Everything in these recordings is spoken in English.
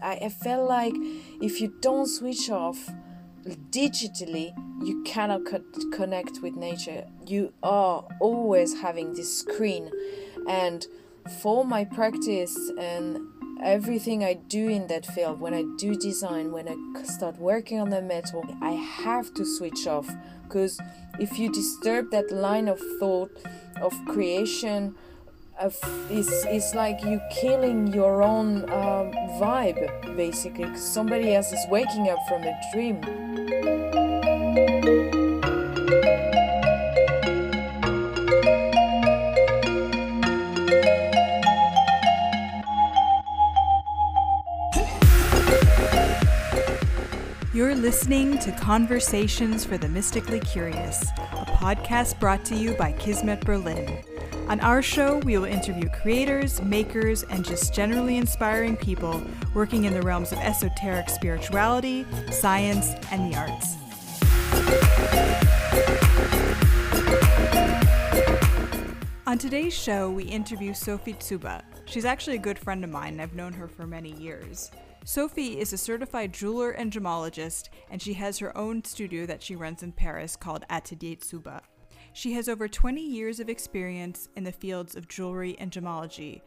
I, I felt like if you don't switch off digitally, you cannot co- connect with nature. You are always having this screen. And for my practice and everything I do in that field, when I do design, when I start working on the metal, I have to switch off because if you disturb that line of thought of creation, it's, it's like you killing your own um, vibe basically. cause Somebody else is waking up from a dream. You're listening to Conversations for the Mystically Curious, a podcast brought to you by Kismet Berlin. On our show, we will interview creators, makers, and just generally inspiring people working in the realms of esoteric spirituality, science, and the arts. On today's show, we interview Sophie Tsuba. She's actually a good friend of mine, and I've known her for many years. Sophie is a certified jeweler and gemologist, and she has her own studio that she runs in Paris called Atelier Tsuba. She has over 20 years of experience in the fields of jewelry and gemology.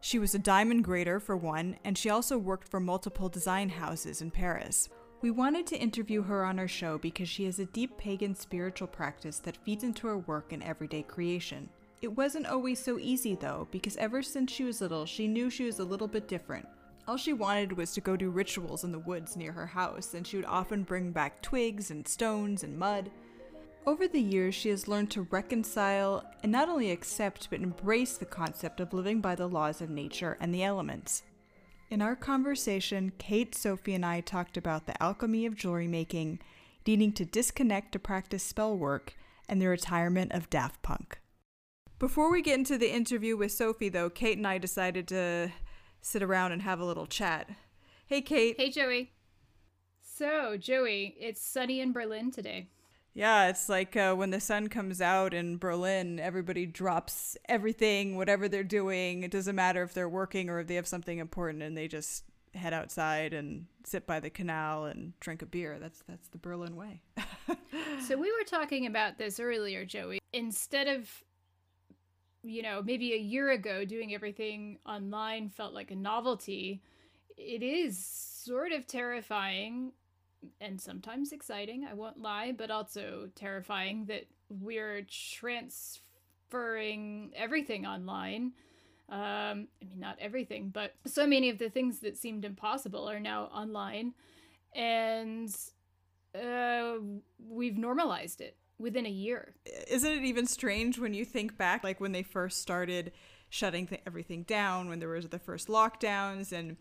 She was a diamond grader for one, and she also worked for multiple design houses in Paris. We wanted to interview her on our show because she has a deep pagan spiritual practice that feeds into her work and everyday creation. It wasn't always so easy though, because ever since she was little, she knew she was a little bit different. All she wanted was to go do rituals in the woods near her house, and she would often bring back twigs and stones and mud. Over the years, she has learned to reconcile and not only accept but embrace the concept of living by the laws of nature and the elements. In our conversation, Kate, Sophie, and I talked about the alchemy of jewelry making, needing to disconnect to practice spell work, and the retirement of Daft Punk. Before we get into the interview with Sophie, though, Kate and I decided to sit around and have a little chat. Hey, Kate. Hey, Joey. So, Joey, it's sunny in Berlin today. Yeah, it's like uh, when the sun comes out in Berlin, everybody drops everything, whatever they're doing. It doesn't matter if they're working or if they have something important, and they just head outside and sit by the canal and drink a beer. That's that's the Berlin way. so we were talking about this earlier, Joey. Instead of you know, maybe a year ago doing everything online felt like a novelty, it is sort of terrifying and sometimes exciting, I won't lie, but also terrifying that we're transferring everything online. Um, I mean, not everything, but so many of the things that seemed impossible are now online. And uh, we've normalized it within a year. Isn't it even strange when you think back, like when they first started shutting th- everything down, when there was the first lockdowns, and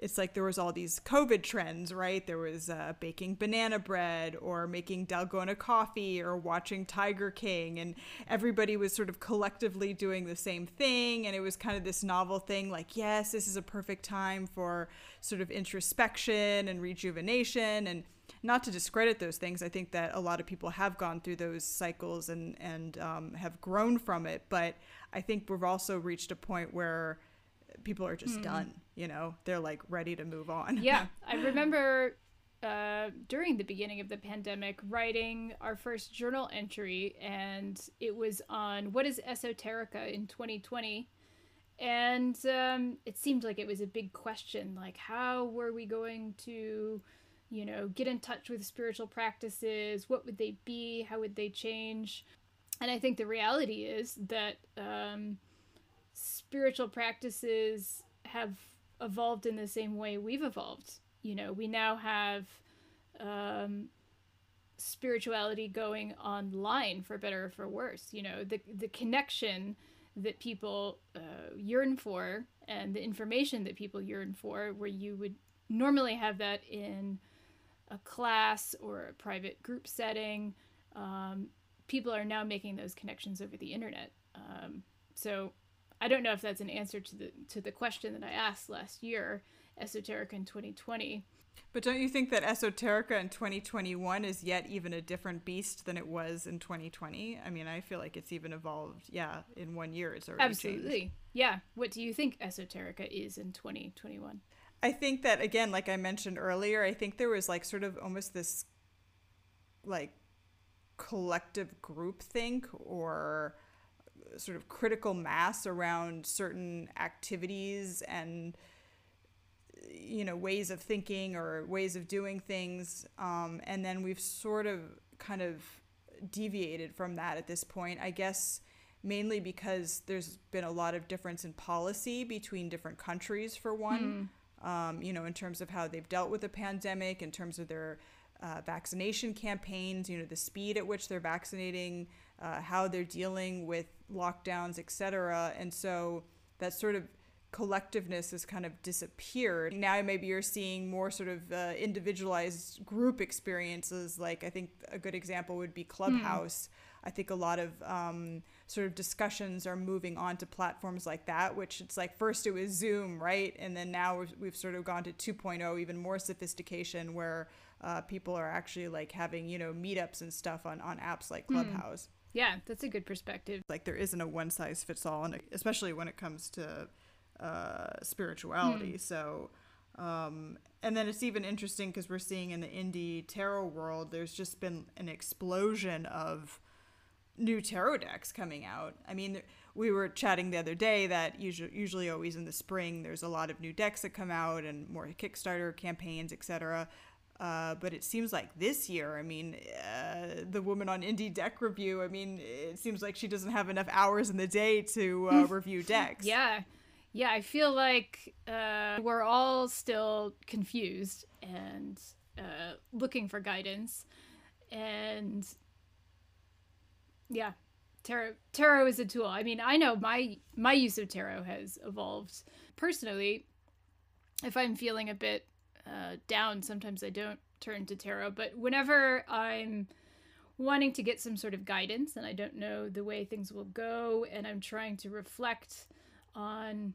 it's like there was all these COVID trends, right? There was uh, baking banana bread or making Dalgona coffee or watching Tiger King, and everybody was sort of collectively doing the same thing, and it was kind of this novel thing, like yes, this is a perfect time for sort of introspection and rejuvenation, and not to discredit those things. I think that a lot of people have gone through those cycles and and um, have grown from it. But I think we've also reached a point where people are just mm. done. You know, they're like ready to move on. Yeah, I remember uh, during the beginning of the pandemic writing our first journal entry, and it was on what is esoterica in 2020. And um, it seemed like it was a big question, like how were we going to you know, get in touch with spiritual practices. What would they be? How would they change? And I think the reality is that um, spiritual practices have evolved in the same way we've evolved. You know, we now have um, spirituality going online for better or for worse. You know, the the connection that people uh, yearn for and the information that people yearn for, where you would normally have that in a class or a private group setting. Um, people are now making those connections over the internet. Um, so I don't know if that's an answer to the to the question that I asked last year, esoterica in 2020. But don't you think that esoterica in 2021 is yet even a different beast than it was in 2020? I mean, I feel like it's even evolved. Yeah, in one year, it's already absolutely. Changed. Yeah. What do you think esoterica is in 2021? I think that again, like I mentioned earlier, I think there was like sort of almost this like collective groupthink or sort of critical mass around certain activities and you know ways of thinking or ways of doing things um, and then we've sort of kind of deviated from that at this point i guess mainly because there's been a lot of difference in policy between different countries for one mm. um, you know in terms of how they've dealt with the pandemic in terms of their uh, vaccination campaigns you know the speed at which they're vaccinating uh, how they're dealing with lockdowns etc and so that sort of collectiveness has kind of disappeared. Now maybe you're seeing more sort of uh, individualized group experiences. Like I think a good example would be Clubhouse. Mm. I think a lot of um, sort of discussions are moving on to platforms like that, which it's like first it was Zoom, right? And then now we've, we've sort of gone to 2.0, even more sophistication where uh, people are actually like having, you know, meetups and stuff on, on apps like hmm. Clubhouse. Mm. Yeah, that's a good perspective. Like there isn't a one size fits all, and especially when it comes to uh, spirituality. Mm. So, um, and then it's even interesting because we're seeing in the indie tarot world, there's just been an explosion of new tarot decks coming out. I mean, we were chatting the other day that usually, usually always in the spring, there's a lot of new decks that come out and more Kickstarter campaigns, etc. Uh, but it seems like this year, I mean, uh, the woman on Indie Deck Review, I mean, it seems like she doesn't have enough hours in the day to uh, review decks. Yeah yeah, I feel like uh, we're all still confused and uh, looking for guidance. And yeah, tarot tarot is a tool. I mean, I know my my use of tarot has evolved personally. If I'm feeling a bit uh, down, sometimes I don't turn to tarot. But whenever I'm wanting to get some sort of guidance and I don't know the way things will go, and I'm trying to reflect on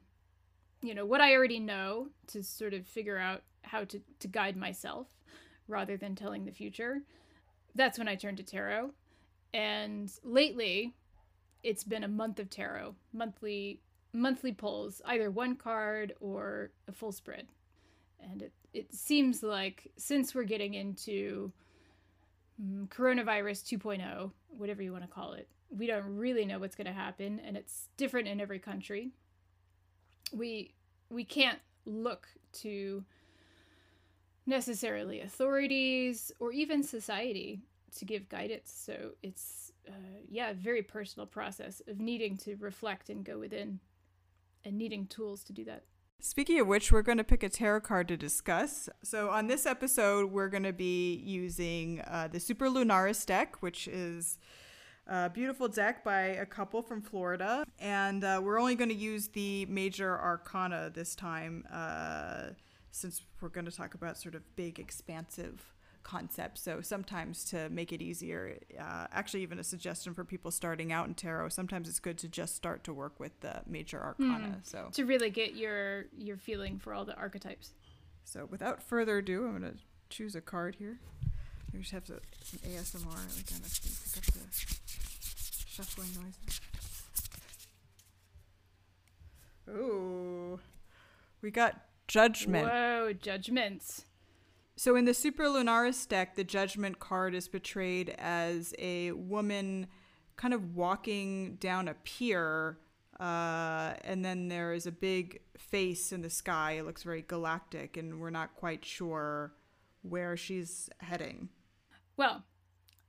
you know what i already know to sort of figure out how to, to guide myself rather than telling the future that's when i turn to tarot and lately it's been a month of tarot monthly monthly pulls either one card or a full spread and it, it seems like since we're getting into um, coronavirus 2.0 whatever you want to call it we don't really know what's going to happen and it's different in every country. We we can't look to necessarily authorities or even society to give guidance so it's uh, yeah a very personal process of needing to reflect and go within and needing tools to do that Speaking of which, we're going to pick a tarot card to discuss. So, on this episode, we're going to be using uh, the Super Lunaris deck, which is a beautiful deck by a couple from Florida. And uh, we're only going to use the major arcana this time uh, since we're going to talk about sort of big, expansive concepts. So sometimes to make it easier, uh, actually, even a suggestion for people starting out in tarot, sometimes it's good to just start to work with the major arcana. Mm, so to really get your your feeling for all the archetypes. So without further ado, I'm going to choose a card here. I just have to, some ASMR, like kind of pick up the shuffling noises. Ooh. We got Judgment. Whoa, Judgments. So in the Super Lunaris deck, the Judgment card is portrayed as a woman kind of walking down a pier, uh, and then there is a big face in the sky. It looks very galactic, and we're not quite sure where she's heading. Well,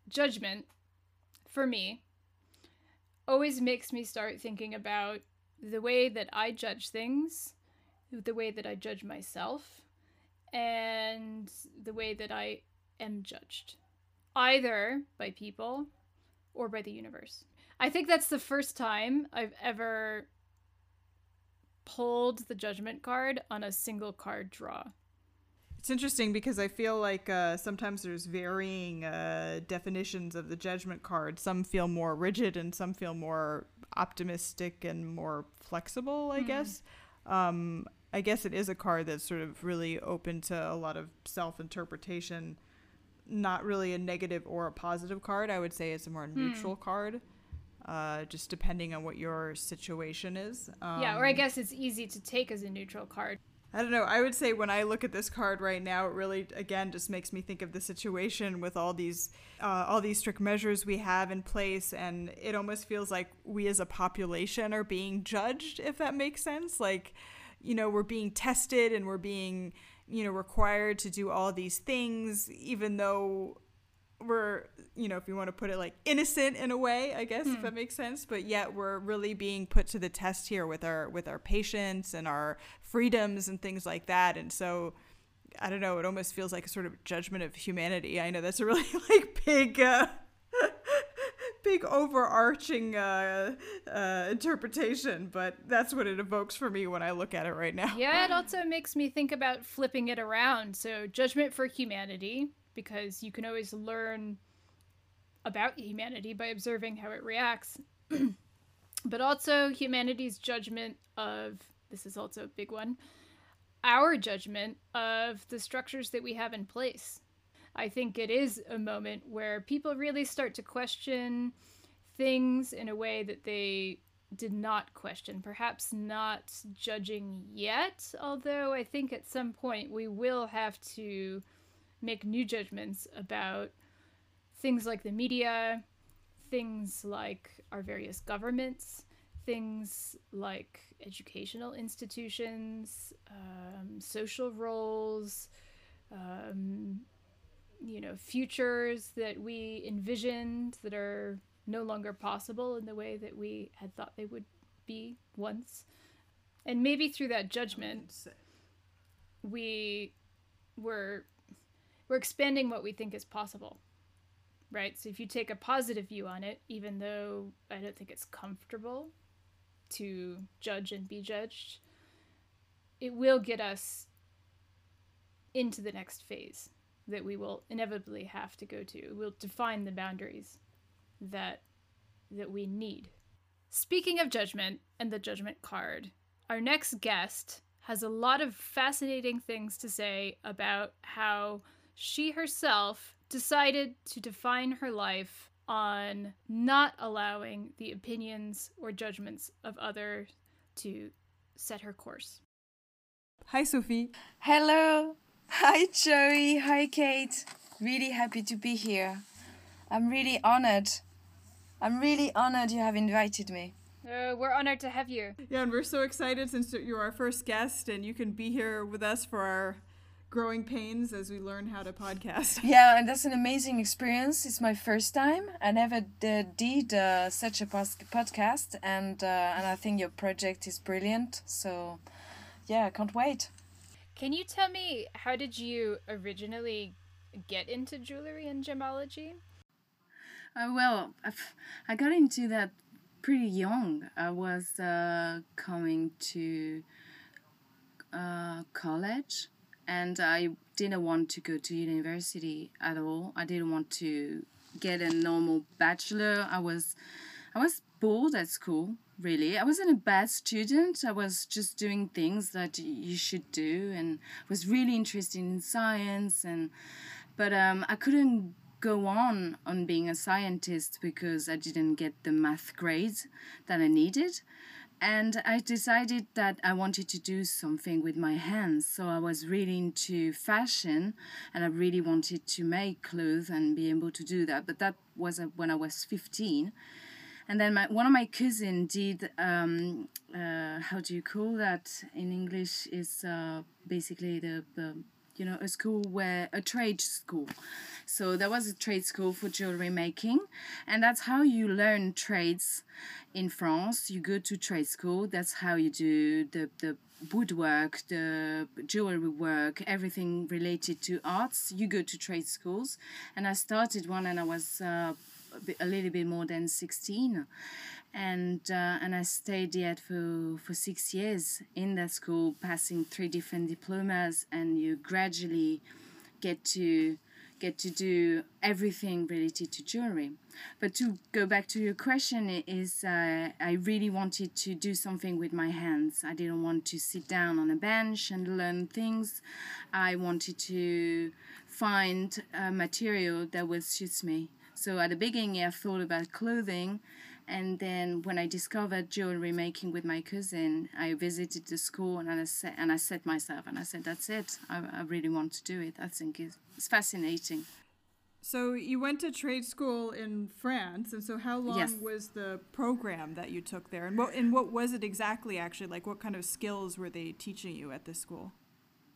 Judgment, for me, always makes me start thinking about the way that I judge things, the way that I judge myself, and the way that I am judged, either by people or by the universe. I think that's the first time I've ever pulled the judgment card on a single card draw. It's interesting because I feel like uh, sometimes there's varying uh, definitions of the judgment card. Some feel more rigid and some feel more optimistic and more flexible, I mm. guess. Um, I guess it is a card that's sort of really open to a lot of self interpretation. Not really a negative or a positive card. I would say it's a more hmm. neutral card. Uh, just depending on what your situation is. Um, yeah, or I um, guess it's easy to take as a neutral card I don't know. I would say when I look at this card right now, it really again just makes me think of the situation with all these uh, all these strict measures we have in place, and it almost feels like we as a population are being judged, if that makes sense. Like, you know, we're being tested and we're being you know required to do all these things, even though we're you know if you want to put it like innocent in a way i guess hmm. if that makes sense. But yet we're really being put to the test here with our with our patience and our freedoms and things like that. And so i don't know it almost feels like a sort of judgment of humanity. I know that's a really like big uh big overarching uh, uh, interpretation, but that's what it evokes for me when I look at it right now. Yeah, it also makes me think about flipping it around. So, judgment for humanity, because you can always learn about humanity by observing how it reacts. but also humanity's judgment of this is also a big one our judgment of the structures that we have in place. I think it is a moment where people really start to question things in a way that they did not question. Perhaps not judging yet, although I think at some point we will have to make new judgments about things like the media, things like our various governments, things like educational institutions, um, social roles, um, you know, futures that we envisioned that are no longer possible in the way that we had thought they would be once. And maybe through that judgment, we were we're expanding what we think is possible right? So if you take a positive view on it even though i don't think it's comfortable to judge and be judged it will get us into the next phase that we will inevitably have to go to it will define the boundaries that that we need speaking of judgment and the judgment card our next guest has a lot of fascinating things to say about how she herself decided to define her life on not allowing the opinions or judgments of others to set her course. Hi, Sophie. Hello. Hi, Joey. Hi, Kate. Really happy to be here. I'm really honored. I'm really honored you have invited me. Uh, we're honored to have you. Yeah, and we're so excited since you're our first guest and you can be here with us for our growing pains as we learn how to podcast. Yeah, and that's an amazing experience. It's my first time. I never did, did uh, such a podcast, and uh, and I think your project is brilliant. So, yeah, I can't wait. Can you tell me how did you originally get into jewelry and gemology? Uh, well, I got into that pretty young. I was uh, coming to uh, college and I didn't want to go to university at all. I didn't want to get a normal bachelor. I was I was bored at school, really. I wasn't a bad student. I was just doing things that you should do and was really interested in science and but um, I couldn't go on on being a scientist because I didn't get the math grades that I needed and I decided that I wanted to do something with my hands. So I was really into fashion and I really wanted to make clothes and be able to do that. But that was when I was 15. And then my, one of my cousins did, um, uh, how do you call that in English? Is uh, basically the, the, you know, a school where, a trade school. So there was a trade school for jewelry making, and that's how you learn trades in France. You go to trade school. That's how you do the the woodwork, the jewelry work, everything related to arts. You go to trade schools, and I started one, and I was uh, a, little bit more than sixteen and uh, and I stayed there for for six years in that school, passing three different diplomas, and you gradually get to get to do everything related to jewelry. But to go back to your question, is uh, I really wanted to do something with my hands. I didn't want to sit down on a bench and learn things. I wanted to find a material that will suit me. So at the beginning, I thought about clothing, And then when I discovered jewelry making with my cousin, I visited the school and I said, and I said myself, and I said, that's it. I, I really want to do it. I think it's, it's fascinating. So you went to trade school in France, and so how long Yes. was the program that you took there, and what and what was it exactly? Actually, like what kind of skills were they teaching you at this school?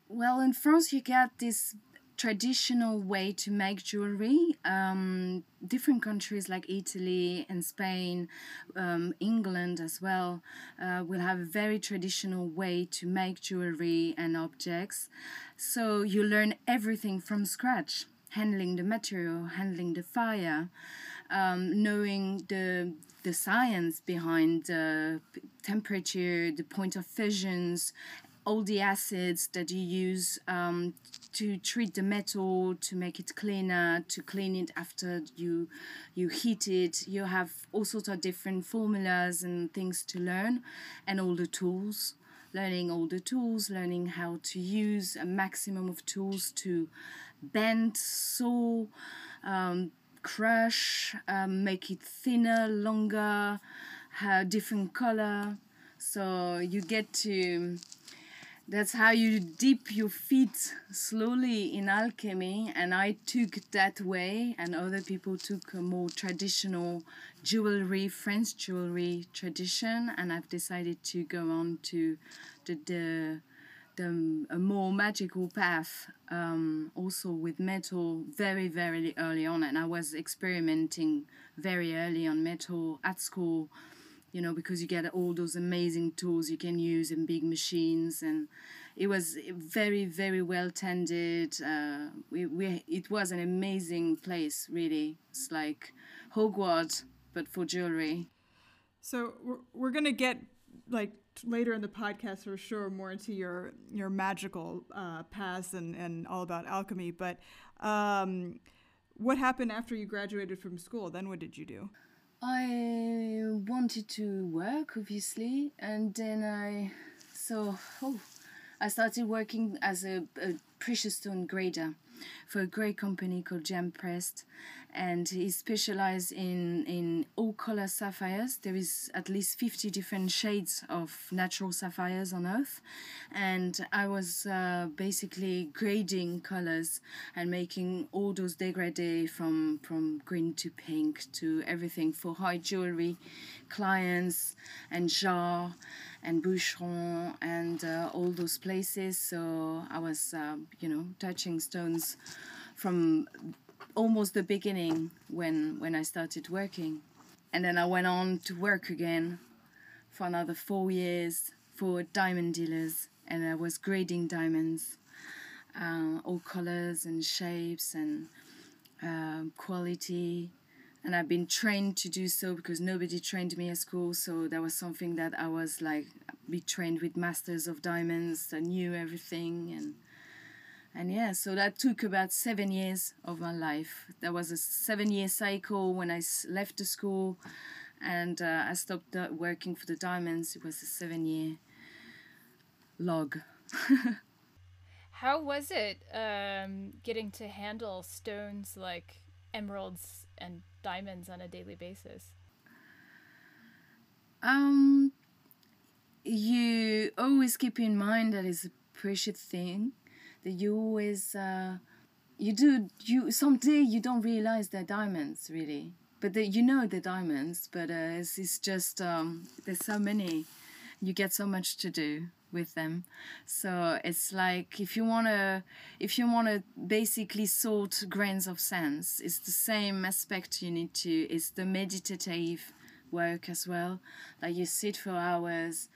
Well, in France, you get this traditional way to make jewelry. Um, different countries like Italy and Spain, um, England as well, uh, will have a very traditional way to make jewelry and objects. So you learn everything from scratch handling the material, handling the fire, um, knowing the the science behind the temperature, the point of fissions, all the acids that you use um, to treat the metal, to make it cleaner, to clean it after you you heat it. You have all sorts of different formulas and things to learn, and all the tools. Learning all the tools, learning how to use a maximum of tools to bend, saw, um, crush, um, make it thinner, longer, have different color. So you get to. That's how you dip your feet slowly in alchemy, and I took that way, and other people took a more traditional jewelry, French jewelry tradition, and I've decided to go on to the the, the a more magical path, um, also with metal, very very early on, and I was experimenting very early on metal at school you know, because you get all those amazing tools you can use in big machines, and it was very, very well tended. Uh, we, we, it was an amazing place, really. It's like Hogwarts, but for jewelry. So we're, we're gonna get like later in the podcast for sure more into your your magical uh, past and and all about alchemy. But um, what happened after you graduated from school? Then what did you do? I wanted to work, obviously, and then I so oh, I started working as a, a precious stone grader for a great company called Gem Pressed, and he specialized in in all color sapphires. There is at least fifty different shades of natural sapphires on Earth, and I was uh, basically grading colors and making all those degradés from from green to pink to everything for high jewelry clients and JAR and Boucheron and uh, all those places. So I was, uh, you know, touching stones from almost the beginning when when I started working, and then I went on to work again for another four years for diamond dealers, and I was grading diamonds, uh, all colors and shapes and um quality. And I've been trained to do so because nobody trained me at school. So that was something that I was like be trained with masters of diamonds. That knew everything and and yeah. So that took about seven years of my life. That was a seven year cycle when I left the school, and uh, I stopped uh, working for the diamonds. It was a seven year log. How was it um, getting to handle stones like emeralds and diamonds on a daily basis? Um, you always keep in mind that it's a precious thing that you always uh, you do you someday you don't realize they're diamonds really. But the, you know they're diamonds but uh, it's, it's just um, there's so many. You get so much to do with them. So it's like if you want to if you want to basically sort grains of sands it's the same aspect you need to it's the meditative work as well. Like you sit for hours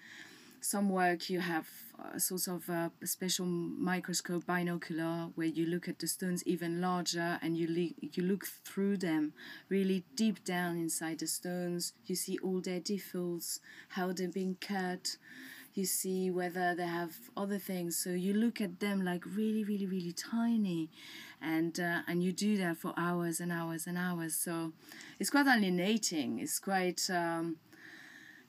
some work you have a sort of a special microscope binocular where you look at the stones even larger and you le- you look through them really deep down inside the stones. You see all their defects how they're being cut. You see whether they have other things. So you look at them like really really really tiny. And uh, and you do that for hours and hours and hours. So it's quite alienating. It's quite um,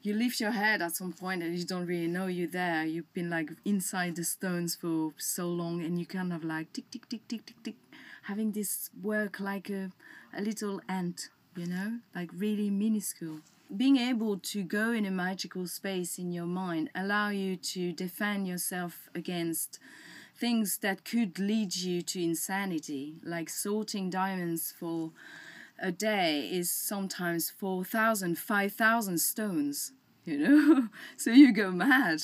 you lift your head at some point and you don't really know you're there. You've been like inside the stones for so long and you kind of like tick tick tick tick tick tick having this work like a, a little ant, you know, like really minuscule. being able to go in a magical space in your mind allow you to defend yourself against things that could lead you to insanity like sorting diamonds for a day is sometimes 4000 5000 stones you know? So you go mad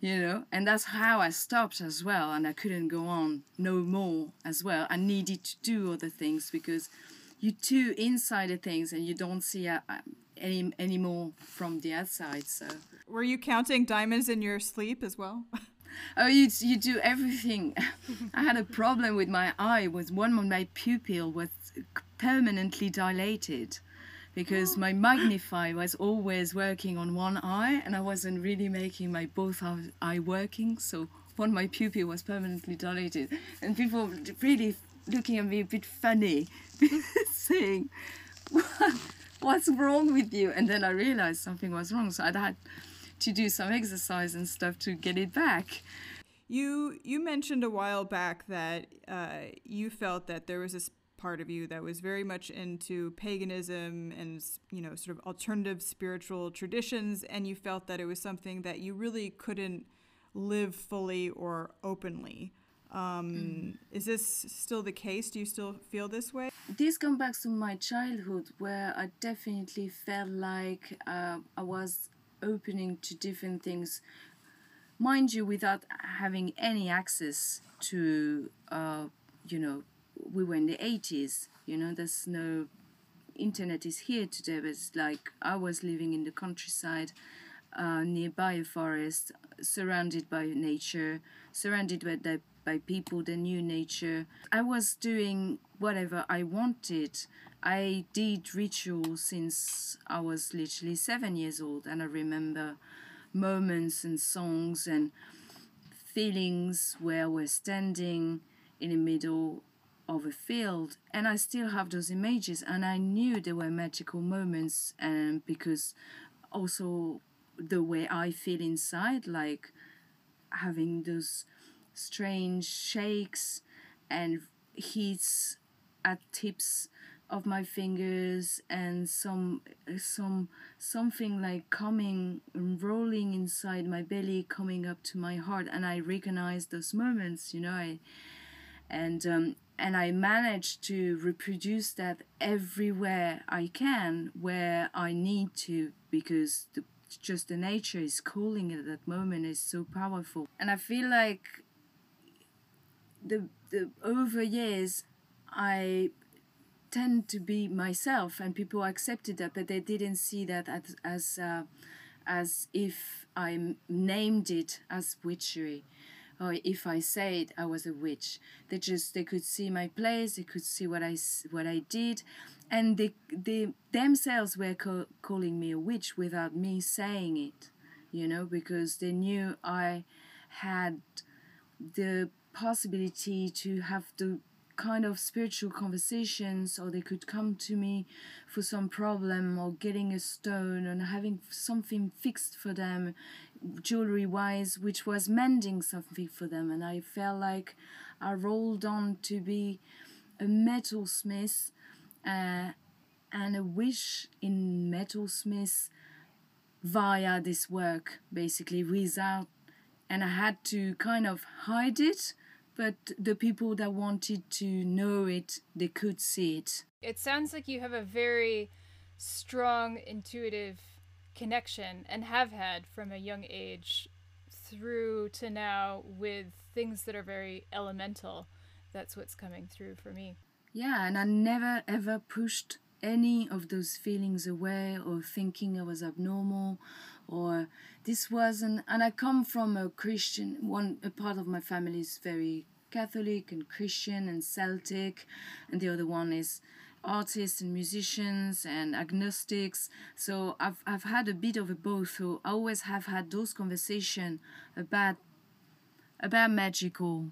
you know? And that's how i stopped as well and i couldn't go on no more as well. I needed to do other things because you too inside the things and you don't see uh, any anymore from the outside so. Were you counting diamonds in your sleep as well? Oh you, you do everything. I had a problem with my eye was one of my pupil was permanently dilated because my magnify was always working on one eye and I wasn't really making my both eye working. So one my pupil was permanently dilated and people really looking at me a bit funny saying what, what's wrong with you? And then I realized something was wrong. So I had to do some exercise and stuff to get it back. You you mentioned a while back that uh, you felt that there was this part of you that was very much into paganism and you know sort of alternative spiritual traditions and you felt that it was something that you really couldn't live fully or openly. Um, mm. is this still the case? Do you still feel this way? This comes back to my childhood where i definitely felt like uh, i was opening to different things. Mind you without having any access to uh, you know we were in the 80s you know there's no internet is here today but it's like i was living in the countryside uh, nearby a forest surrounded by nature surrounded by, the, by people that knew nature. I was doing whatever i wanted. I did rituals since i was literally seven years old and i remember moments and songs and feelings where we're standing in the middle of a field and i still have those images and i knew there were magical moments and because also the way i feel inside like having those strange shakes and heats at tips of my fingers and some some something like coming rolling inside my belly coming up to my heart and i recognize those moments you know i and um, and I manage to reproduce that everywhere I can where I need to because the, just the nature is calling at that moment is so powerful. And I feel like the the over years I tend to be myself and people accepted that but they didn't see that as as, uh, as if I named it as witchery or if I said I was a witch. They just they could see my plays, they could see what I what I did, and they they themselves were co- calling me a witch without me saying it, you know, because they knew I had the possibility to have the kind of spiritual conversations or they could come to me for some problem or getting a stone and having something fixed for them jewelry wise which was mending something for them. And i felt like i rolled on to be a metalsmith uh, and a wish in metalsmith via this work basically without and i had to kind of hide it but the people that wanted to know it they could see it. It sounds like you have a very strong intuitive connection and have had from a young age through to now with things that are very elemental. That's what's coming through for me. Yeah and i never ever pushed any of those feelings away or thinking i was abnormal or this wasn't and i come from a christian one a part of my family is very catholic and christian and celtic and the other one is artists and musicians and agnostics so i've, I've had a bit of a both so i always have had those conversations about about magical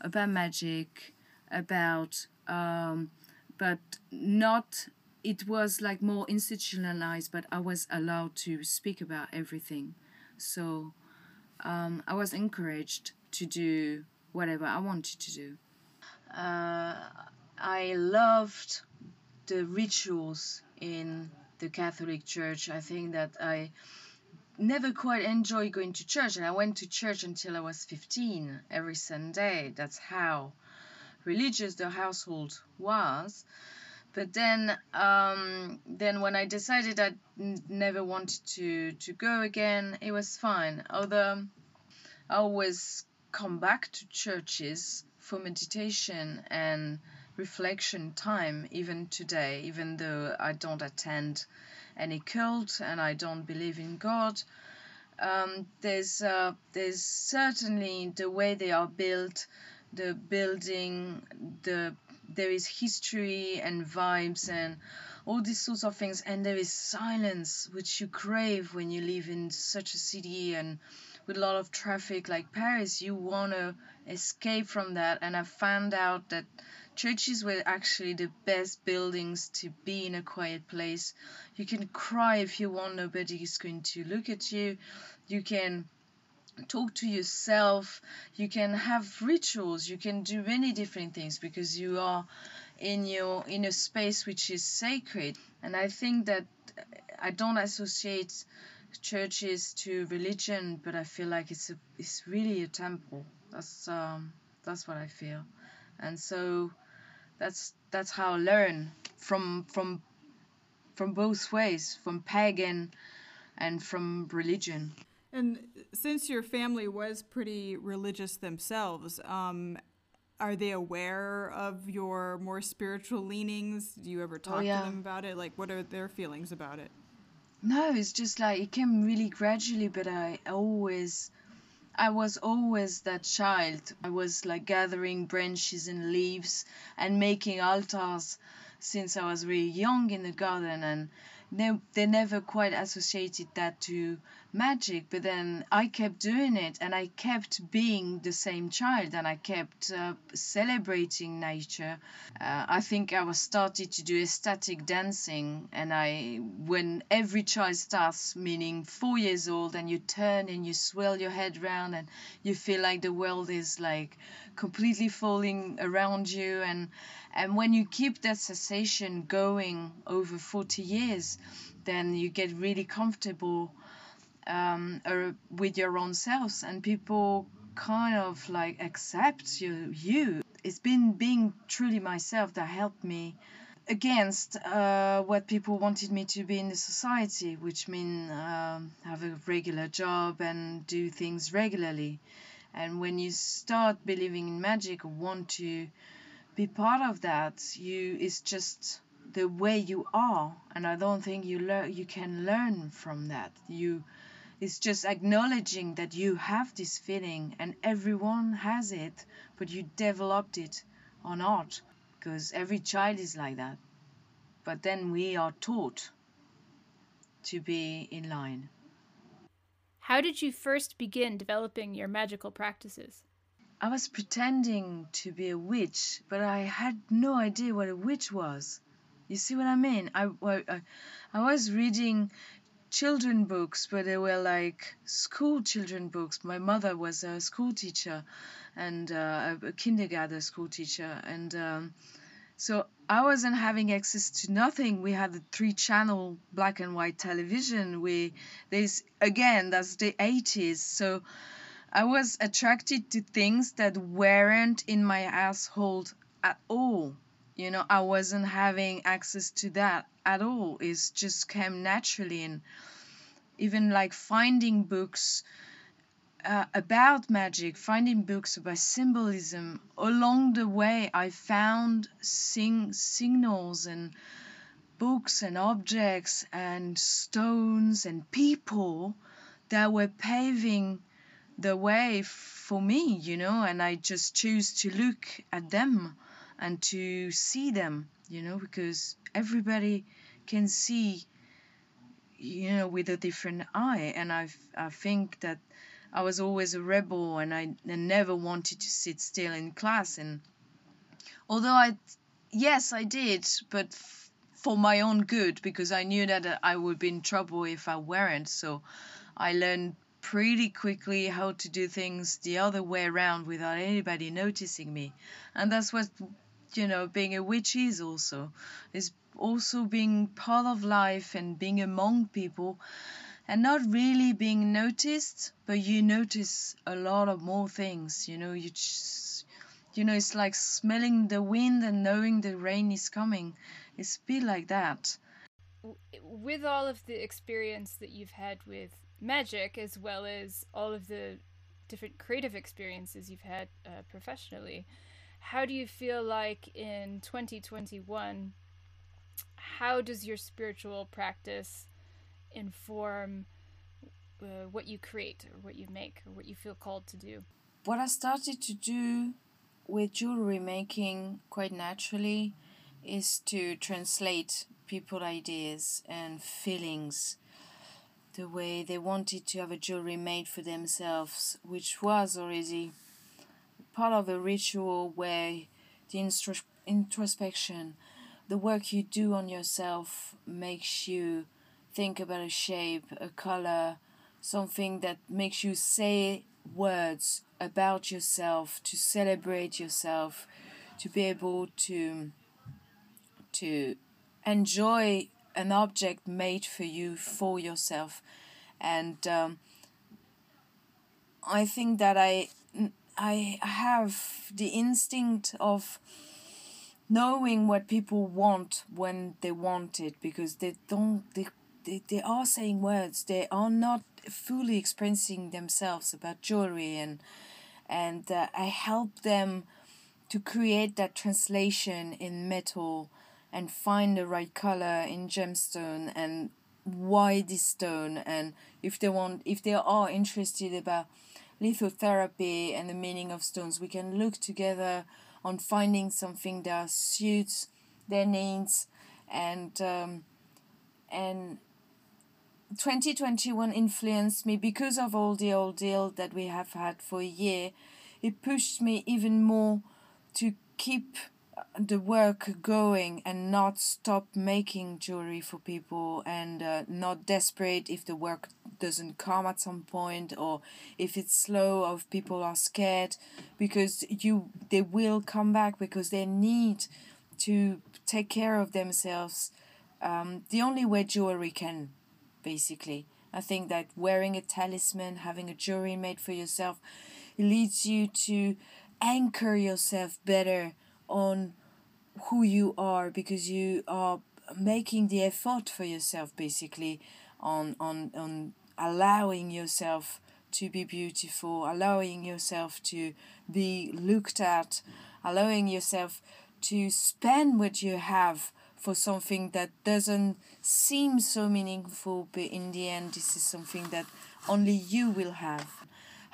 about magic about um, but not it was like more institutionalized, but I was allowed to speak about everything. So um, I was encouraged to do whatever I wanted to do. Uh, I loved the rituals in the Catholic Church. I think that I never quite enjoyed going to church, and I went to church until I was 15 every Sunday. That's how religious the household was. But then, um, then when I decided I never wanted to to go again, it was fine. Although I always come back to churches for meditation and reflection time, even today, even though I don't attend any cult and I don't believe in God. Um, there's uh, there's certainly the way they are built, the building, the there is history and vibes and all these sorts of things, and there is silence which you crave when you live in such a city and with a lot of traffic like Paris. You want to escape from that, and I found out that churches were actually the best buildings to be in a quiet place. You can cry if you want, nobody is going to look at you. You can talk to yourself. You can have rituals. You can do many different things because you are in your in a space which is sacred. And I think that I don't associate churches to religion, but I feel like it's a it's really a temple. That's um that's what I feel. And so that's that's how I learn from from from both ways, from pagan and from religion. And since your family was pretty religious themselves, um, are they aware of your more spiritual leanings? Do you ever talk yeah. to them about it? Like, what are their feelings about it? No, it's just like it came really gradually, but I always, I was always that child. I was like gathering branches and leaves and making altars since I was really young in the garden, and they, they never quite associated that to magic but then i kept doing it and i kept being the same child and i kept uh, celebrating nature. Uh, i think i was started to do ecstatic dancing and i when every child starts meaning four years old and you turn and you swirl your head round and you feel like the world is like completely falling around you and and when you keep that sensation going over 40 years then you get really comfortable um, with your own selves and people kind of like accept you you. It's been being truly myself that helped me against uh, what people wanted me to be in the society which mean um, have a regular job and do things regularly. And when you start believing in magic or want to be part of that you it's just the way you are and i don't think you learn you can learn from that. You it's just acknowledging that you have this feeling and everyone has it, but you developed it or not, because every child is like that. But then we are taught to be in line. How did you first begin developing your magical practices? I was pretending to be a witch, but I had no idea what a witch was. You see what I mean? I, I, I was reading children books, but they were like school children books. My mother was a school teacher and uh, a kindergarten school teacher, and um, so I wasn't having access to nothing. We had a three channel black and white television. We there's again that's the 80s, so I was attracted to things that weren't in my household at all. You know, I wasn't having access to that at all. It just came naturally, and even like finding books uh, about magic, finding books about symbolism. Along the way, I found sing- signals and books and objects and stones and people that were paving the way for me, you know, and I just choose to look at them and to see them, you know, because everybody can see, you know, with a different eye. And I, I think that I was always a rebel and I, I never wanted to sit still in class. And although I, yes, I did, but f- for my own good, because I knew that uh, I would be in trouble if I weren't. So I learned pretty quickly how to do things the other way around without anybody noticing me. And that's what you know being a witch is also is also being part of life and being among people and not really being noticed but you notice a lot of more things you know you just you know it's like smelling the wind and knowing the rain is coming. It's a bit like that. With all of the experience that you've had with magic as well as all of the different creative experiences you've had uh, professionally how do you feel like in 2021 how does your spiritual practice inform uh, what you create or what you make or what you feel called to do? What i started to do with jewelry making quite naturally is to translate people ideas and feelings the way they wanted to have a jewelry made for themselves which was already part of a ritual where the introspection the work you do on yourself makes you think about a shape a color something that makes you say words about yourself, to celebrate yourself, to be able to to enjoy an object made for you for yourself, and um, I think that I I have the instinct of knowing what people want when they want it because they don't they, they, they are saying words. They are not fully expressing themselves about jewelry and and uh, I help them to create that translation in metal and find the right color in gemstone and why this stone and if they want if they are interested about lithotherapy and the meaning of stones we can look together on finding something that suits their needs and um, and 2021 influenced me because of all the old deal that we have had for a year. It pushed me even more to keep the work going and not stop making jewelry for people and uh, not desperate if the work doesn't come at some point or if it's slow or if people are scared because you they will come back because they need to take care of themselves um, the only way jewelry can basically. I think that wearing a talisman, having a jewelry made for yourself, leads you to anchor yourself better on who you are because you are making the effort for yourself basically on on on allowing yourself to be beautiful allowing yourself to be looked at allowing yourself to spend what you have for something that doesn't seem so meaningful, but in the end, this is something that only you will have.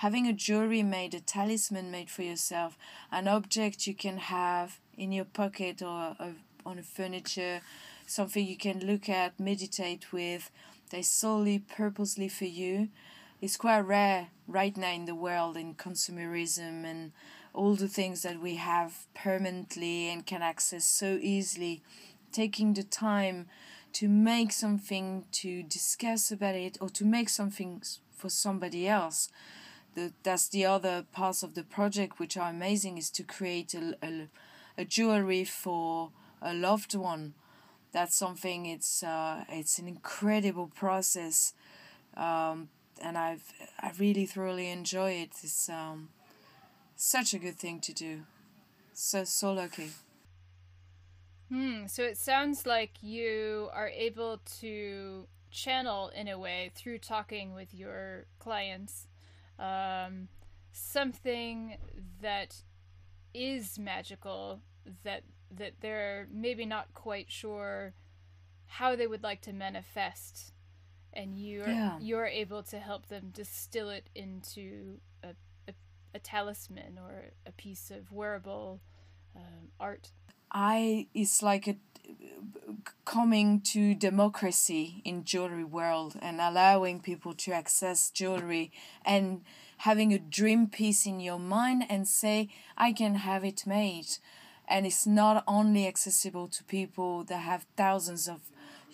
Having a jewelry made, a talisman made for yourself, an object you can have in your pocket or, or on a furniture, something you can look at, meditate with, that's solely purposely for you, is quite rare right now in the world in consumerism and all the things that we have permanently and can access so easily. Taking the time to make something to discuss about it or to make something for somebody else the, that's the other parts of the project which are amazing is to create a, a, a jewelry for a loved one. That's something it's uh, it's an incredible process um, and I've I really thoroughly enjoy it. It's um, such a good thing to do. So so lucky. Hmm. So it sounds like you are able to channel in a way through talking with your clients um, something that is magical that that they're maybe not quite sure how they would like to manifest and you're yeah. you're able to help them distill it into a, a, a talisman or a piece of wearable um, art I it's like a coming to democracy in jewelry world and allowing people to access jewelry and having a dream piece in your mind and say I can have it made. And it's not only accessible to people that have thousands of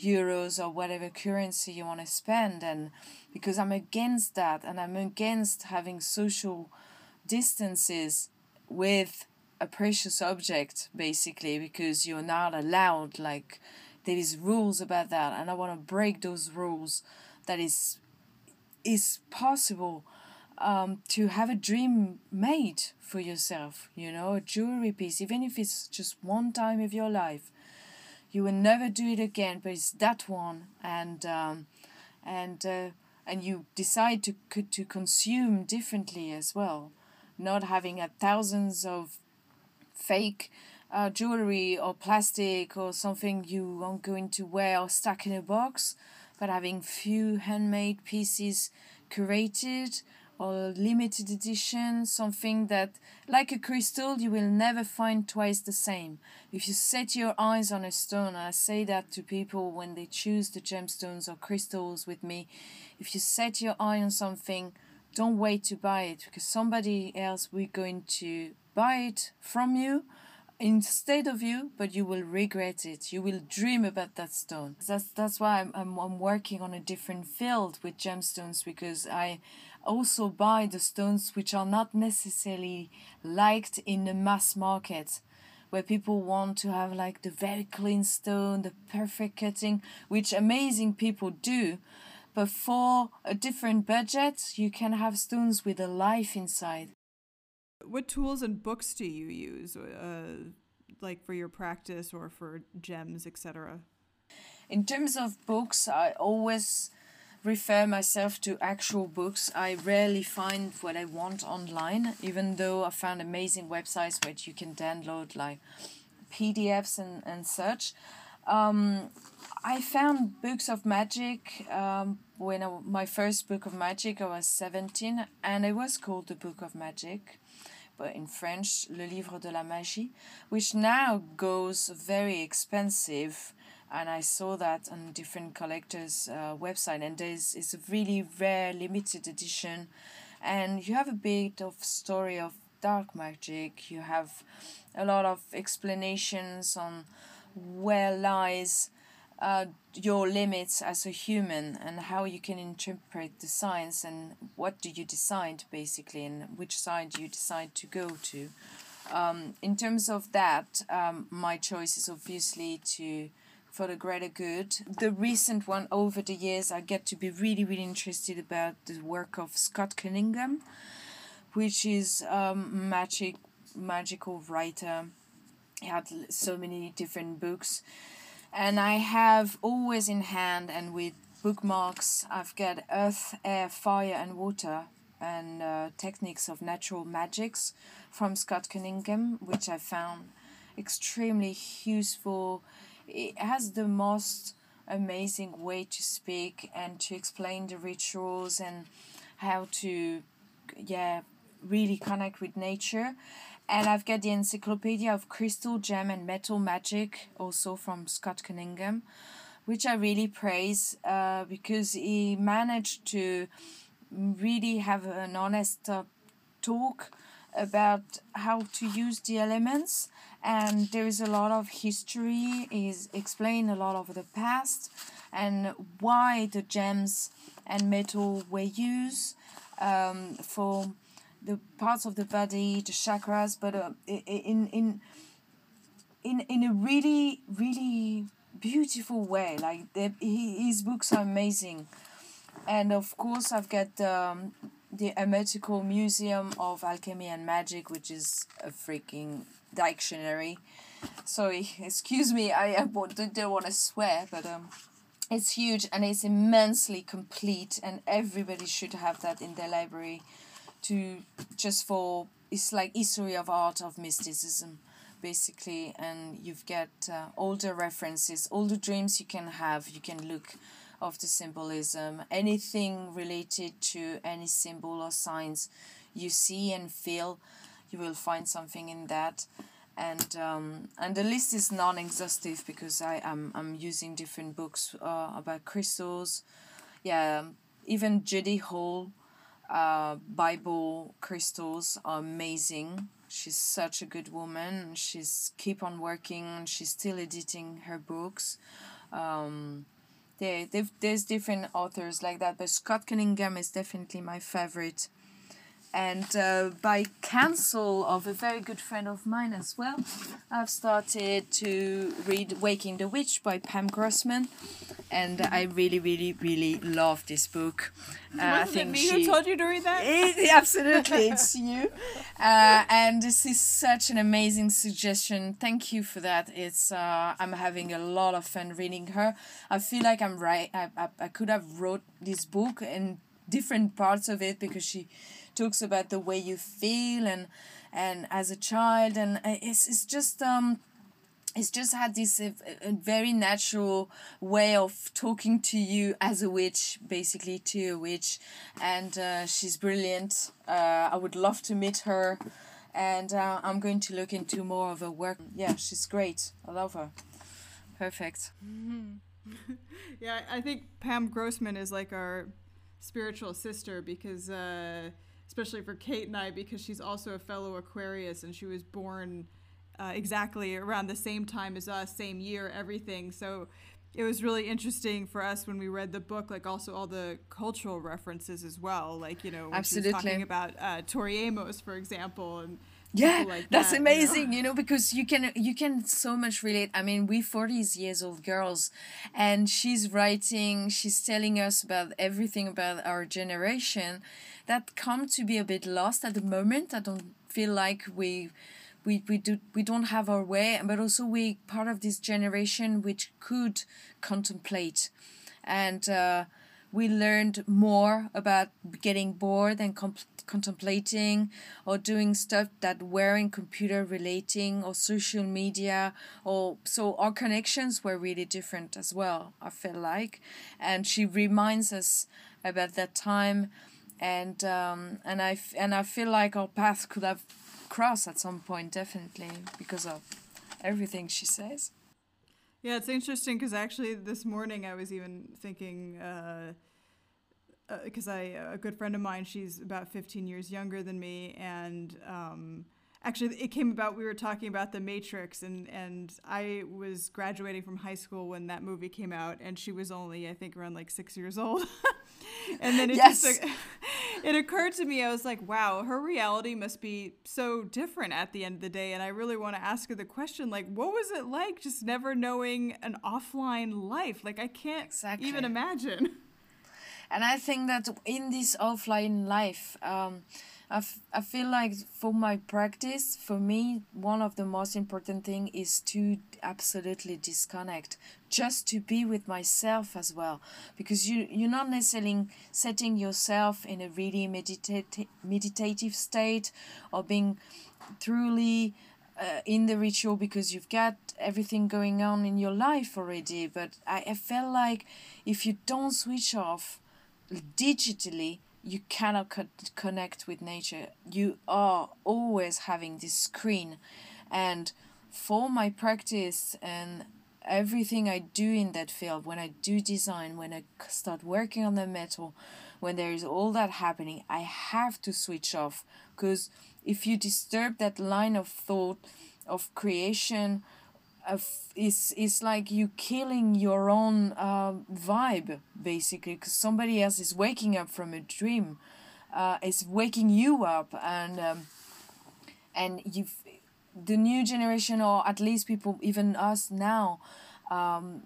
euros or whatever currency you want to spend and because I'm against that and I'm against having social distances with a precious object basically because you're not allowed like there is rules about that and i want to break those rules that is is possible um, to have a dream made for yourself you know a jewelry piece even if it's just one time of your life. You will never do it again but it's that one and um, and uh, and you decide to to consume differently as well. Not having a thousands of fake uh, jewelry or plastic or something you aren't going to wear or stuck in a box, but having few handmade pieces curated or limited edition, something that, like a crystal, you will never find twice the same. If you set your eyes on a stone, I say that to people when they choose the gemstones or crystals with me, if you set your eye on something, don't wait to buy it because somebody else will going to buy it from you instead of you but you will regret it you will dream about that stone that's that's why I'm, I'm, I'm working on a different field with gemstones because i also buy the stones which are not necessarily liked in the mass market where people want to have like the very clean stone the perfect cutting which amazing people do but for a different budget, you can have stones with a life inside. What tools and books do you use, uh, like for your practice or for gems, etc.? In terms of books, I always refer myself to actual books. I rarely find what I want online, even though I found amazing websites where you can download like PDFs and, and such. Um, I found books of magic um, when I, my first book of magic I was 17 and it was called the Book of Magic but in French Le Livre de la Magie which now goes very expensive and I saw that on different collectors uh, website and there's it's a really rare limited edition and you have a bit of story of dark magic you have a lot of explanations on where lies uh, your limits as a human and how you can interpret the science and what do you decide basically and which side you decide to go to. Um, in terms of that, um, my choice is obviously to for the greater good. The recent one over the years, I get to be really, really interested about the work of Scott Cunningham, which is um, magic, magical writer. He had so many different books and I have always in hand and with bookmarks I've got earth, air, fire, and water and uh, techniques of natural magics from Scott Cunningham, which I found extremely useful. It has the most amazing way to speak and to explain the rituals and how to, yeah, really connect with nature. And I've got the Encyclopedia of Crystal, Gem, and Metal Magic, also from Scott Cunningham, which I really praise uh, because he managed to really have an honest uh, talk about how to use the elements and there is a lot of history is explained a lot of the past and why the gems and metal were used um, for the parts of the body, the chakras, but uh, in in in in a really really beautiful way. Like the, his books are amazing, and of course I've got um, the Hermetical Museum of Alchemy and Magic, which is a freaking dictionary. Sorry, excuse me. I, I don't want to swear, but um, it's huge and it's immensely complete, and everybody should have that in their library to just for it's like history of art of mysticism basically and you've got uh, all the references all the dreams you can have you can look of the symbolism anything related to any symbol or signs you see and feel you will find something in that and um, and the list is non-exhaustive because I am I'm, I'm using different books uh, about crystals yeah even Judy Hall uh, Bible crystals are amazing. She's such a good woman. She's keep on working. She's still editing her books. Um, there's different authors like that, but Scott Cunningham is definitely my favorite. And uh, by counsel of a very good friend of mine as well, I've started to read Waking the Witch by Pam Grossman, and I really, really, really love this book. Uh, I think me she, who told you to read that? It, absolutely, it's you. Uh, and this is such an amazing suggestion. Thank you for that. It's uh, I'm having a lot of fun reading her. I feel like I'm right. I, I, I could have wrote this book in different parts of it because she talks about the way you feel and and as a child and it's, it's just um it's just had this uh, a very natural way of talking to you as a witch basically to a witch. And uh, she's brilliant. Uh, i would love to meet her. And uh, i'm going to look into more of her work. Yeah she's great. I love her. Perfect. Yeah i think pam grossman is like our spiritual sister because uh, especially for Kate and I because she's also a fellow Aquarius and she was born uh, exactly around the same time as us, same year, everything. So it was really interesting for us when we read the book, like also all the cultural references as well, like you know, when absolutely talking about uh, Tori Amos, for example, and yeah like that's that, amazing you know? you know? because you can you can so much relate i mean we 40s years old girls and she's writing she's telling us about everything about our generation that come to be a bit lost at the moment i don't feel like we we, we do we don't have our way but also we part of this generation which could contemplate and uh, we learned more about getting bored and contemplating or doing stuff that weren't computer relating or social media or so our connections were really different as well i feel like. And she reminds us about that time and um, and I f- and I feel like our path could have crossed at some point definitely because of everything she says yeah, it's interesting because actually this morning I was even thinking, because uh, uh, I a good friend of mine, she's about 15 years younger than me, and um, actually it came about we were talking about the Matrix, and and I was graduating from high school when that movie came out, and she was only I think around like six years old. and then it yes. just it occurred to me i was like wow her reality must be so different at the end of the day and i really want to ask her the question like what was it like just never knowing an offline life like i can't exactly. even imagine and i think that in this offline life um, I, I feel like for my practice for me one of the most important thing is to absolutely disconnect just to be with myself as well. Because you you're not necessarily setting yourself in a really meditative meditative state or being truly uh, in the ritual because you've got everything going on in your life already. But I, I felt like if you don't switch off digitally you cannot co- connect with nature. You are always having this screen. And for my practice and everything I do in that field, when I do design, when I start working on the metal, when there is all that happening, I have to switch off because if you disturb that line of thought of creation, is is like you killing your own uh, vibe basically because somebody else is waking up from a dream uh, is waking you up and um, and you the new generation or at least people even us now um,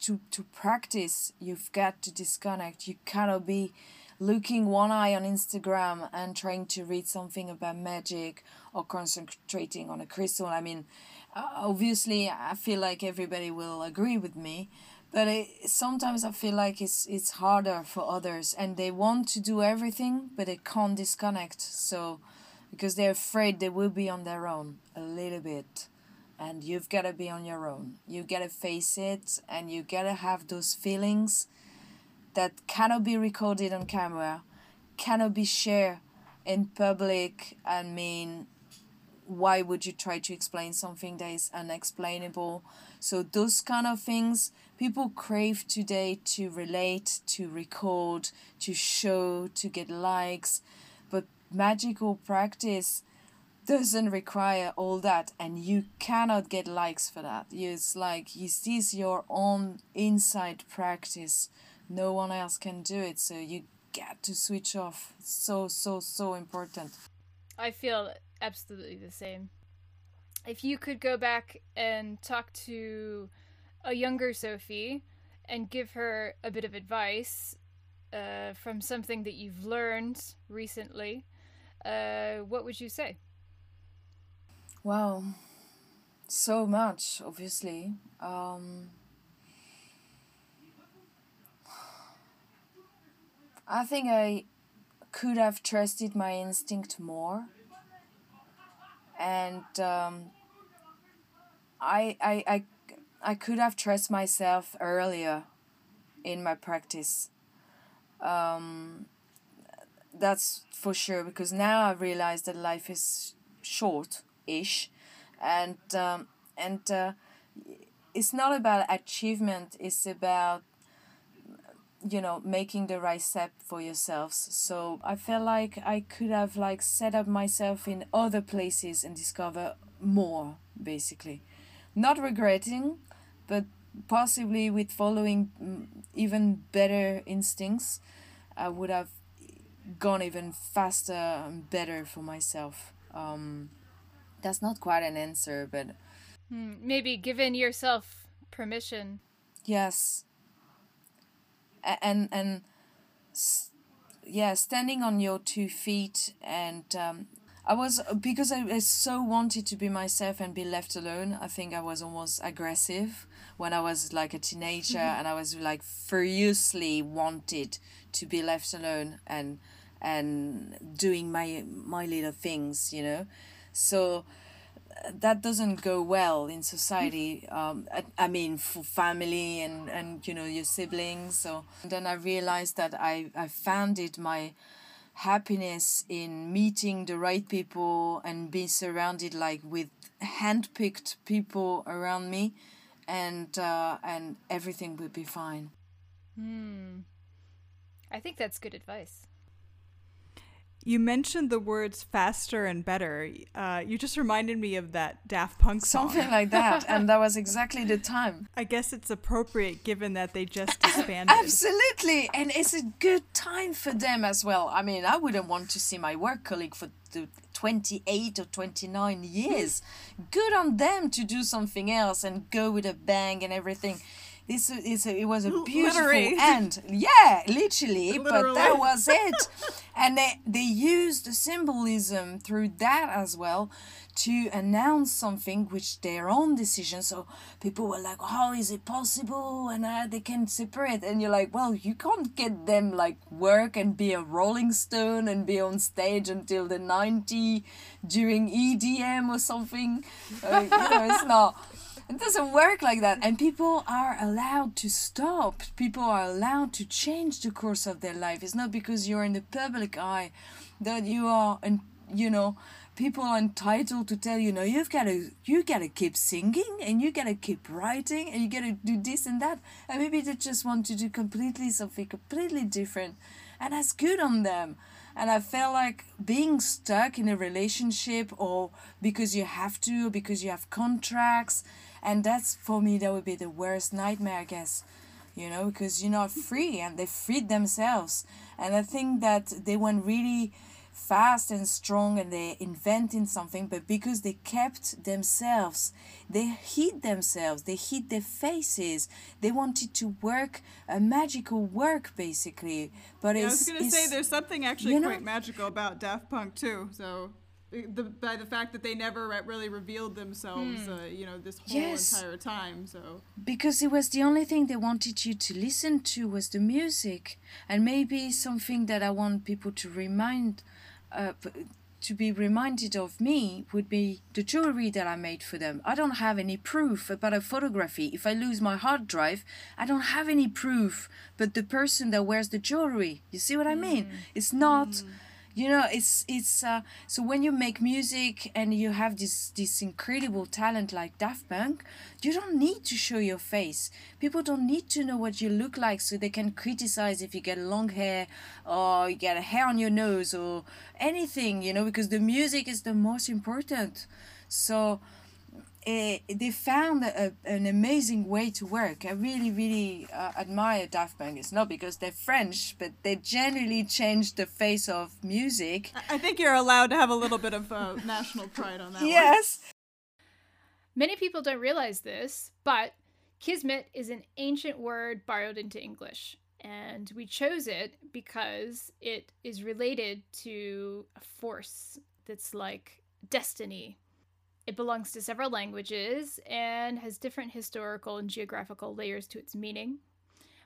to to practice you've got to disconnect. You cannot be looking one eye on Instagram and trying to read something about magic or concentrating on a crystal. I mean Uh, obviously I feel like everybody will agree with me but it, sometimes I feel like it's it's harder for others and they want to do everything but they can't disconnect so because they're afraid they will be on their own a little bit and you've got to be on your own. You got to face it and you got to have those feelings that cannot be recorded on camera cannot be shared in public I mean why would you try to explain something that is unexplainable so those kind of things people crave today to relate to record to show to get likes but magical practice doesn't require all that and you cannot get likes for that it's like this is your own inside practice no one else can do it so you got to switch off. So so so important. I feel absolutely the same. If you could go back and talk to a younger Sophie and give her a bit of advice uh, from something that you've learned recently, uh, what would you say? Wow, so much, obviously. Um, I think I could have trusted my instinct more. And um, I, I, I, I could have trusted myself earlier in my practice. Um, that's for sure because now I realize that life is short ish and um, and uh, it's not about achievement it's about you know making the right step for yourselves. So i felt like i could have like set up myself in other places and discover more basically. Not regretting but possibly with following mm, even better instincts i would have gone even faster and better for myself. Um, that's not quite an answer but hmm, maybe giving yourself permission. Yes and and yeah standing on your two feet and um, i was because I, I so wanted to be myself and be left alone i think i was almost aggressive when i was like a teenager mm-hmm. and i was like furiously wanted to be left alone and and doing my my little things you know so that doesn't go well in society um, I, I mean for family and and you know your siblings. So then i realized that i i founded my happiness in meeting the right people and being surrounded like with handpicked people around me and uh, and everything would be fine. Hmm. I think that's good advice you mentioned the words faster and better. Uh, you just reminded me of that Daft Punk song. Something like that. and that was exactly the time. I guess it's appropriate given that they just disbanded. Absolutely. And it's a good time for them as well. I mean, I wouldn't want to see my work colleague for the 28 or 29 years. good on them to do something else and go with a bang and everything this is it was a beautiful end. Yeah literally, literally, but that was it. And they they used the symbolism through that as well to announce something which their own decision. So people were like how is it possible? And uh, they can separate. And you're like well you can't get them like work and be a rolling stone and be on stage until the 90 during edm or something. Uh, you know it's not it doesn't work like that. And people are allowed to stop. People are allowed to change the course of their life. It's not because you're in the public eye that you are, and you know, people are entitled to tell you, no, you've got to, you got to keep singing and you got to keep writing and you got to do this and that. And maybe they just want to do completely something completely different, and that's good on them and I felt like being stuck in a relationship or because you have to, or because you have contracts, and that's for me that would be the worst nightmare i guess you know because you're not free and they freed themselves. And i think that they went really fast and strong and they inventing something but because they kept themselves they hid themselves they hid their faces. They wanted to work a magical work basically. But yeah, i was gonna say there's something actually quite know, magical about daft punk too so the, by the fact that they never really revealed themselves, hmm. uh, you know, this whole yes. entire time. So because it was the only thing they wanted you to listen to was the music, and maybe something that I want people to remind, uh, to be reminded of me would be the jewelry that I made for them. I don't have any proof about a photography. If I lose my hard drive, I don't have any proof, but the person that wears the jewelry. You see what I mean? Mm. It's not. Mm you know it's it's uh, so when you make music and you have this this incredible talent like daft punk you don't need to show your face. People don't need to know what you look like so they can criticize if you get long hair or you get a hair on your nose or anything you know because the music is the most important. So uh, they found a, an amazing way to work. I really, really uh, admire Daft Punk. It's not because they're French, but they generally changed the face of music. I think you're allowed to have a little bit of uh, national pride on that. Yes. One. Many people don't realize this, but Kismet is an ancient word borrowed into English. And we chose it because it is related to a force that's like destiny it belongs to several languages and has different historical and geographical layers to its meaning.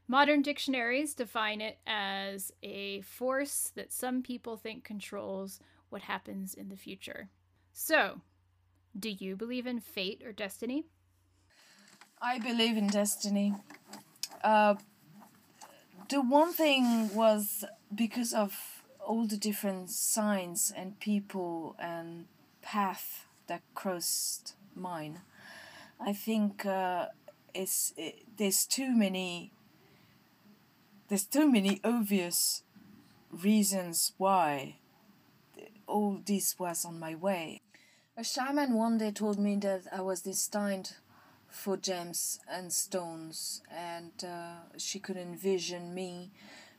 Modern dictionaries define it as a force that some people think controls what happens in the future. So, do you believe in fate or destiny? I believe in destiny. Uh, the one thing was because of all the different signs and people and path that crossed mine. I think uh, it's it, there's too many there's too many obvious reasons why all this was on my way. A shaman one day told me that I was destined for gems and stones, and uh, she could envision me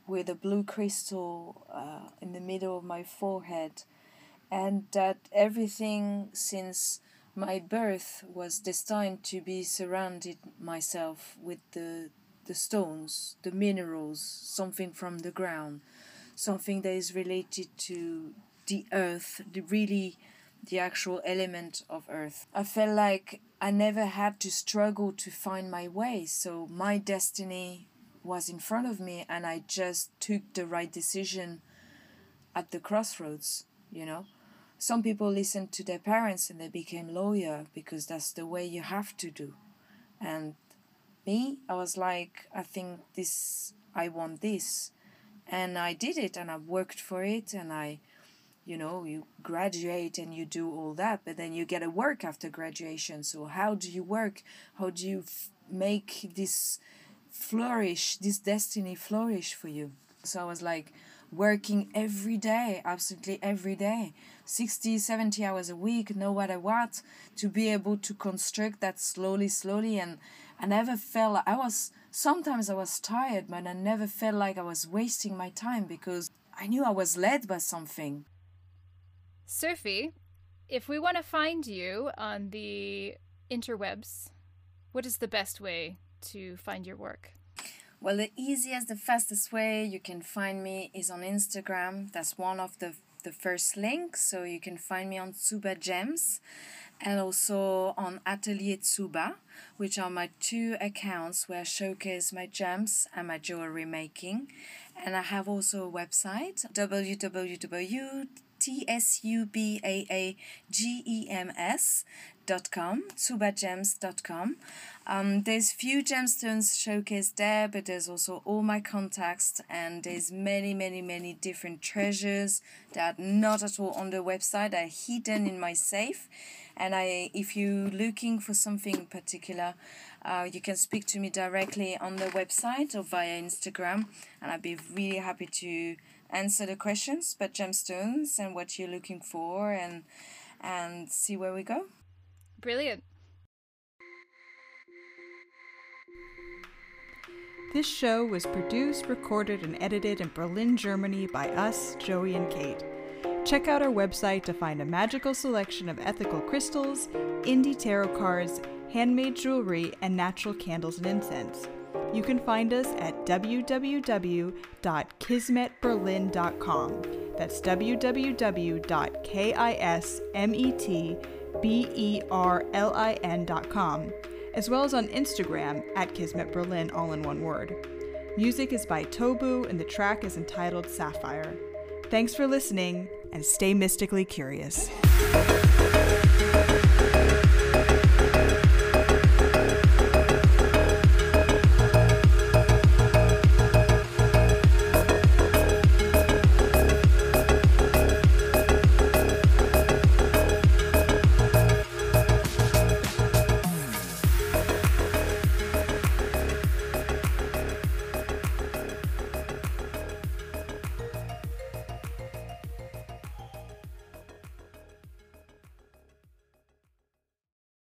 with a blue crystal uh, in the middle of my forehead and that everything since my birth was destined to be surrounded myself with the the stones, the minerals, something from the ground, something that is related to the earth, the really the actual element of earth. I felt like I never had to struggle to find my way, so my destiny was in front of me and I just took the right decision at the crossroads, you know some people listened to their parents and they became lawyer because that's the way you have to do. And me i was like i think this i want this. And i did it and i worked for it and i you know you graduate and you do all that but then you get a work after graduation. So how do you work? How do you f- make this flourish this destiny flourish for you? So i was like working every day, absolutely every day, 60, 70 hours a week, no matter what, to be able to construct that slowly, slowly. And I never felt, I was, sometimes I was tired, but I never felt like I was wasting my time because I knew I was led by something. Sophie, if we want to find you on the interwebs, what is the best way to find your work? Well, the easiest, the fastest way you can find me is on Instagram. That's one of the the first link. So you can find me on Tsuba Gems and also on Atelier Tsuba, which are my two accounts where I showcase my gems and my jewelry making. And I have also a website www.tsubagems.com, tsubagems.com. Um, there's few gemstones showcased there, but there's also all my contacts and there's many, many, many different treasures that are not at all on the website, are hidden in my safe. And I, if you're looking for something in particular, uh, you can speak to me directly on the website or via Instagram, and I'd be really happy to answer the questions about gemstones and what you're looking for, and and see where we go. Brilliant. This show was produced, recorded, and edited in Berlin, Germany by us, Joey and Kate. Check out our website to find a magical selection of ethical crystals, indie tarot cards, handmade jewelry, and natural candles and incense. You can find us at www.kismetberlin.com. That's www.kismetberlin.com as well as on Instagram at Kismet Berlin, all in one word. Music is by Tobu, and the track is entitled Sapphire. Thanks for listening, and stay mystically curious.